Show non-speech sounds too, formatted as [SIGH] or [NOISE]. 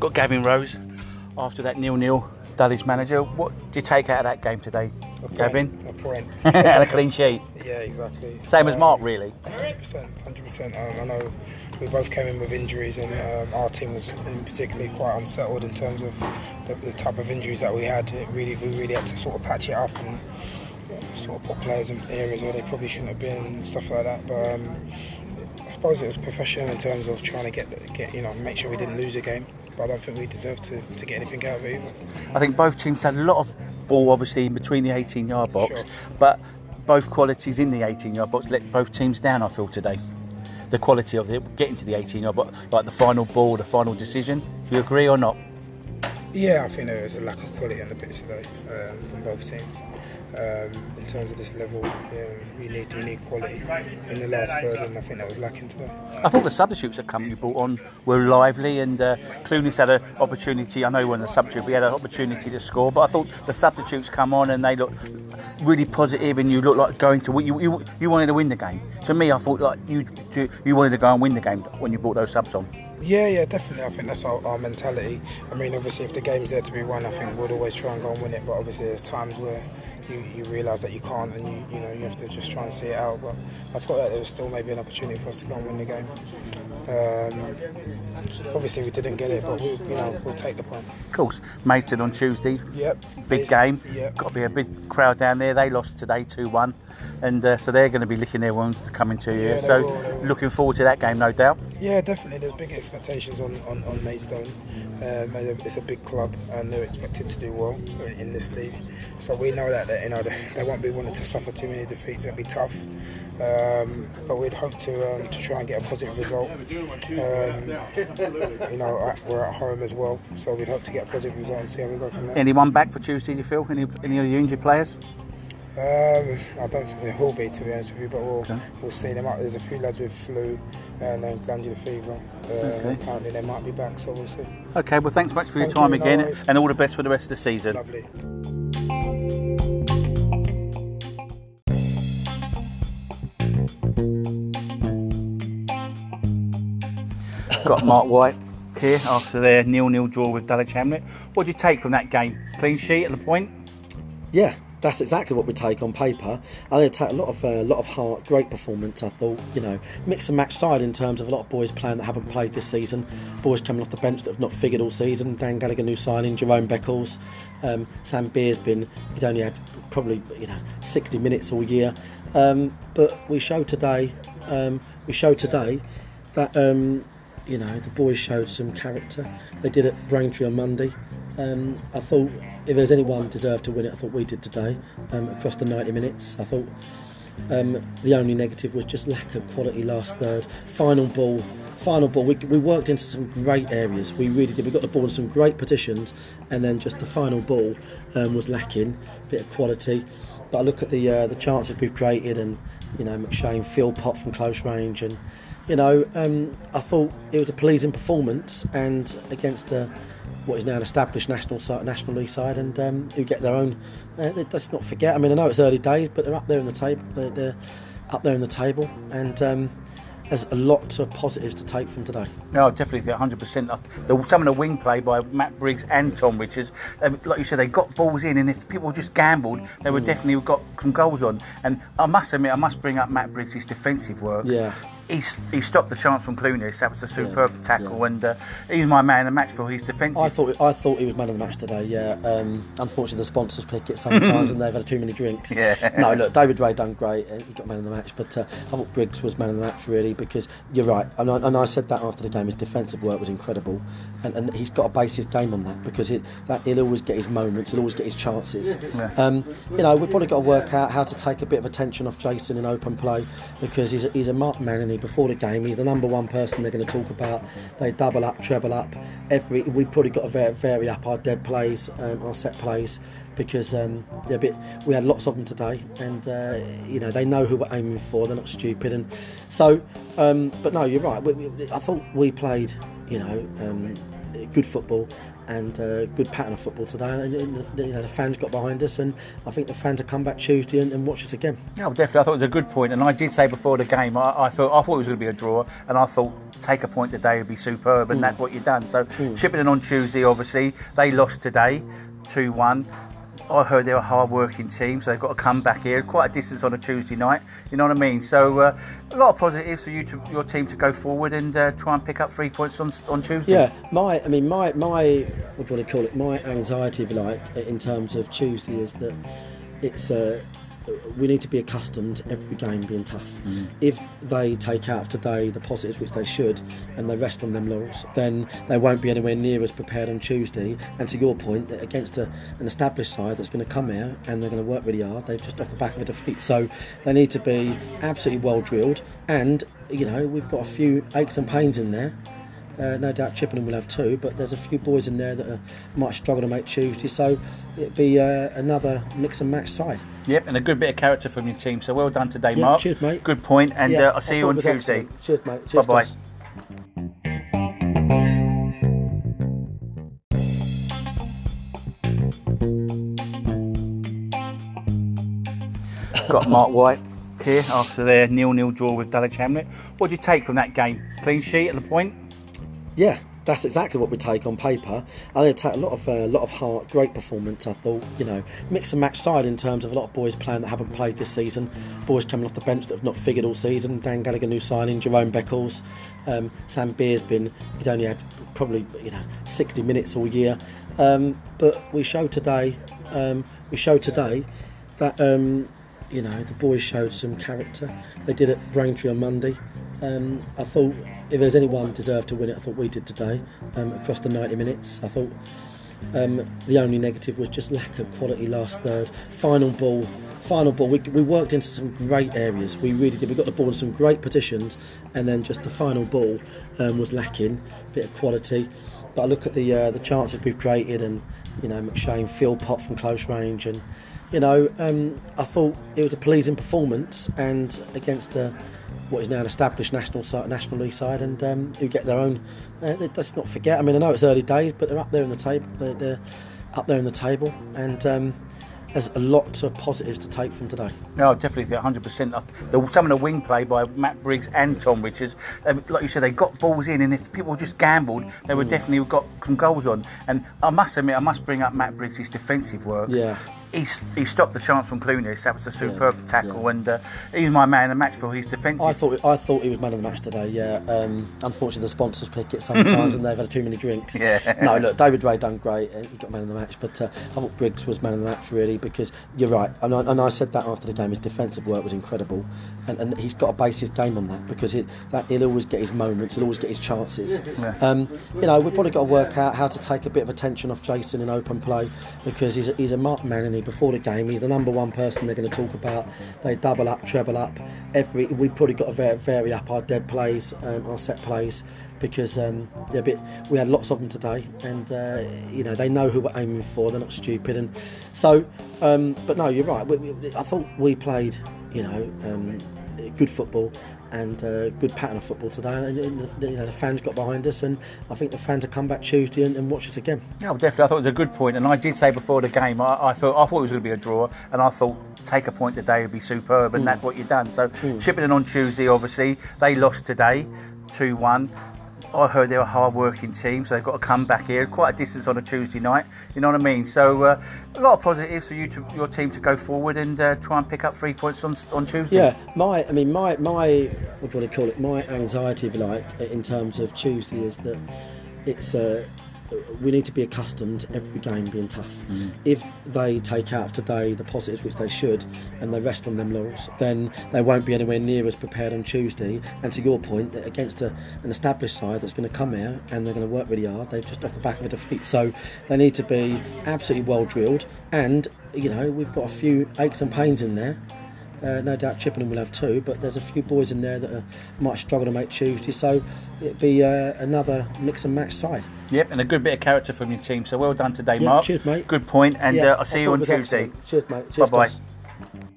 Got Gavin Rose after that nil-nil. Dulwich manager. What did you take out of that game today, A Gavin? A point. [LAUGHS] and a clean sheet. yeah, exactly. Same as Um, Mark, really. 100%. 100%. Um, I know we both came in with injuries, and um, our team was particularly quite unsettled in terms of the, the type of injuries that we had. It really, we really had to sort of patch it up and sort of put players in areas where they probably shouldn't have been and stuff like that. But um, suppose it was professional in terms of trying to get, get you know, make sure we didn't lose a game. But I don't think we deserved to, to get anything out of it either. I think both teams had a lot of ball, obviously, in between the 18-yard box, Sure. but both qualities in the 18-yard box let both teams down. I feel today. The quality of it, getting to the 18-yard box, like the final ball, the final decision. Do you agree or not? Yeah, I think there was a lack of quality on the pitch today um, from both teams. Um, in terms of this level, yeah, we need we need quality in the last third, and I think that was lacking today. I thought the substitutes that come you brought on were lively, and uh, Clunis had an opportunity. I know he wasn't a substitute, but he had an opportunity to score. But I thought the substitutes come on and they looked really positive, and you looked like going to you, you, you wanted to win the game. To me, I thought like you you wanted to go and win the game when you brought those subs on. Yeah, yeah, definitely. I think that's our, our mentality. I mean, obviously, if the game's there to be won, I think we'd always try and go and win it. But obviously, there's times where you, you realise that you can't, and you you know you have to just try and see it out. But I thought that there was still maybe an opportunity for us to go and win the game. Um, obviously, we didn't get it, but we, you know we'll take the point. Of course, Maidstone on Tuesday, Yep. big game. Yep. Got to be a big crowd down there. They lost today, two one, and uh, so they're going to be licking their wounds coming to you. Yeah, so will, will. looking forward to that game, no doubt. Yeah, definitely. There's big expectations on, on, on Maidstone. Um, it's a big club and they're expected to do well in this league. So we know that, that you know, they, won't be wanting to suffer too many defeats. It'll be tough. Um, but we'd hope to um, to try and get a positive result. Um, you know, at- we're at home as well, so we'd hope to get a positive result and see how we go from there. Anyone back for Tuesday? Do you feel any any of the injured players? Um, I don't think there will be, to be honest with you, but we'll, Okay. we'll see them out. There's a few lads with flu and uh, glandular fever. Uh, Okay. Apparently they might be back, so we'll see. Okay, well, thanks much for your time you, again, worries. and all the best for the rest of the season. Lovely. Got Mark White here after their nil-nil draw with Dulwich Hamlet. What do you take from that game? Clean sheet at the point. Yeah, that's exactly what we take on paper. I think take a lot of uh, lot of heart, great performance. I thought, you know, mix and match side in terms of a lot of boys playing that haven't played this season, boys coming off the bench that have not figured all season. Dan Gallagher, new signing, Jerome Beckles, um, Sam Beer's been he's only had probably you know 60 minutes all year, um, but we showed today, um, we showed today that. You know, the boys showed some character. They did it Braintree on Monday. Um, I thought if there's anyone deserved to win it, I thought we did today um, across the 90 minutes. I thought um, the only negative was just lack of quality last third. Final ball, final ball. We, we worked into some great areas. We really did. We got the ball in some great positions, and then just the final ball um, was lacking. A bit of quality. But I look at the uh, the chances we've created, and you know McShane, pot from close range, and you know, um, I thought it was a pleasing performance and against a, what is now an established national side, national league side, and um, who get their own. Uh, let's not forget. I mean, I know it's early days, but they're up there in the table. They're, they're up there in the table, and um, there's a lot of positives to take from today. No, definitely, 100%. I- The, some of the wing play by Matt Briggs and Tom Richards, um, like you said, they got balls in, and if people just gambled, they would definitely have got some goals on. And I must admit, I must bring up Matt Briggs' defensive work. Yeah. He, he stopped the chance from Clunis. That was a superb Yeah, tackle, yeah. and uh, he's my man of the match for his defensive. I thought I thought he was man of the match today. Yeah. Um, unfortunately, the sponsors pick it sometimes, and they've had too many drinks. [LAUGHS] Yeah. No, look, David Ray done great. He got man of the match, but uh, I thought Briggs was man of the match really because you're right, and I, and I said that after the game. His defensive work was incredible, and, and he's got to base his game on that because it, that he'll always get his moments, he'll always get his chances. Um, you know, we've probably got to work out how to take a bit of attention off Jason in open play because he's a, he's a marked man, before the game he's the number one person they're going to talk about. They double up, treble up. Every we've probably got to vary, vary up our dead plays, um, our set plays because um, they're a bit. We had lots of them today, and uh, you know they know who we're aiming for. They're not stupid, and so. Um, but no, you're right. We, we, I thought we played, you know, um, good football, and uh, good pattern of football today. And, you know, the fans got behind us, and I think the fans will come back Tuesday and, and watch us again. No, definitely. I thought it was a good point, and I did say before the game, I, I thought I thought it was going to be a draw, and I thought take a point today would be superb, and that's what you've done. So Chippenham on Tuesday, obviously they lost today, two one. I heard they're a hard-working team, so they've got to come back here. Quite a distance on a Tuesday night, you know what I mean. So uh, a lot of positives for you to your team to go forward and uh, try and pick up three points on on Tuesday. Yeah, my, I mean, my, my, what do you call it? My anxiety, like, in terms of Tuesday is that it's uh, we need to be accustomed to every game being tough. Mm. If they take out today the positives, which they should, and they rest on them laurels, then they won't be anywhere near as prepared on Tuesday. And to your point, that against a, an established side that's going to come here and they're going to work really hard, they've just off the back of a defeat. So they need to be absolutely well drilled. And you know, we've got a few aches and pains in there. Uh, no doubt Chippenham will have two, but there's a few boys in there that are, might struggle to make Tuesday, so it'd be uh, another mix and match side. Yep, and a good bit of character from your team. So well done today, Yeah, Mark. cheers, mate. Good point, and Yeah, uh, I'll see you on Tuesday. excellent. Cheers, mate. Cheers, Bye-bye. boss. Got Mark White here after their nil-nil draw with Dulwich Hamlet. What do you take from that game? Clean sheet at the point. Yeah, that's exactly what we take on paper. I think take a lot of a lot of heart, great performance. I thought, you know, mix and match side in terms of a lot of boys playing that haven't played this season, boys coming off the bench that have not figured all season. Dan Gallagher new signing, Jerome Beckles, um, Sam Beer's been he's only had probably you know 60 minutes all year, um, but we showed today, um, we showed today that. Um, you know, the boys showed some character. They did at Braintree on Monday. Um, I thought if there's anyone deserved to win it, I thought we did today um, across the 90 minutes. I thought um, the only negative was just lack of quality last third. Final ball, final ball. We, we worked into some great areas. We really did. We got the ball in some great positions, and then just the final ball um, was lacking. A bit of quality. But I look at the uh, the chances we've created, and you know McShane, field pot from close range, and you know um, I thought it was a pleasing performance, and against a what is now an established national side, national league side, and um, who get their own. Uh, let's not forget. I mean, I know it's early days, but they're up there in the table. They're, they're up there in the table, and um, there's a lot of positives to take from today. No, definitely, 100%. I the- Some of the wing play by Matt Briggs and Tom Richards, um, like you said, they got balls in, and if people just gambled, they Mm. would definitely have got some goals on. And I must admit, I must bring up Matt Briggs' defensive work. Yeah. He, he stopped the chance from Clunis. That was a superb Yeah, tackle, yeah. and uh, he's my man of the match for his defensive. I thought I thought he was man of the match today. Yeah. Um, unfortunately, the sponsors pick it sometimes, [LAUGHS] and they've had too many drinks. Yeah. No, look, David Ray done great. He got man of the match, but uh, I thought Briggs was man of the match really because you're right, and I, and I said that after the game. His defensive work was incredible, and, and he's got to base his game on that because it, that he'll always get his moments, he'll always get his chances. Yeah. Um, you know, we've probably got to work out how to take a bit of attention off Jason in open play because he's a, he's a marked man, and he before the game he's the number one person they're going to talk about. They double up, treble up. Every we've probably got to vary, vary up our dead plays, um, our set plays because um, they're a bit. We had lots of them today, and uh, you know they know who we're aiming for. They're not stupid, and so. Um, but no, you're right. We, we, I thought we played, you know, um, good football and uh, good pattern of football today. And, the, you know, the fans got behind us, and I think the fans will come back Tuesday and, and watch us again. No, definitely. I thought it was a good point, and I did say before the game, I, I thought I thought it was going to be a draw, and I thought take a point today would be superb, and that's what you've done. So Chippenham on Tuesday, obviously they lost today, two one. I heard they're a hard-working team, so they've got to come back here. Quite a distance on a Tuesday night, you know what I mean. So uh, a lot of positives for you to your team to go forward and uh, try and pick up three points on on Tuesday. Yeah, my, I mean, my, my, what do you call it? My anxiety, like, in terms of Tuesday is that it's uh, we need to be accustomed to every game being tough. Mm. If they take out of today the positives, which they should, and they rest on them laurels, then they won't be anywhere near as prepared on Tuesday. And to your point, that against a, an established side that's going to come here and they're going to work really hard, they've just off the back of a defeat. So they need to be absolutely well drilled. And you know, we've got a few aches and pains in there. Uh, no doubt Chippenham will have two, but there's a few boys in there that are, might struggle to make Tuesday, so it'd be uh, another mix and match side. Yep, and a good bit of character from your team. So well done today, Yeah, Mark. cheers, mate. Good point, and Yeah, uh, I'll see I you on Tuesday. excellent. Cheers, mate. Cheers, Bye bye.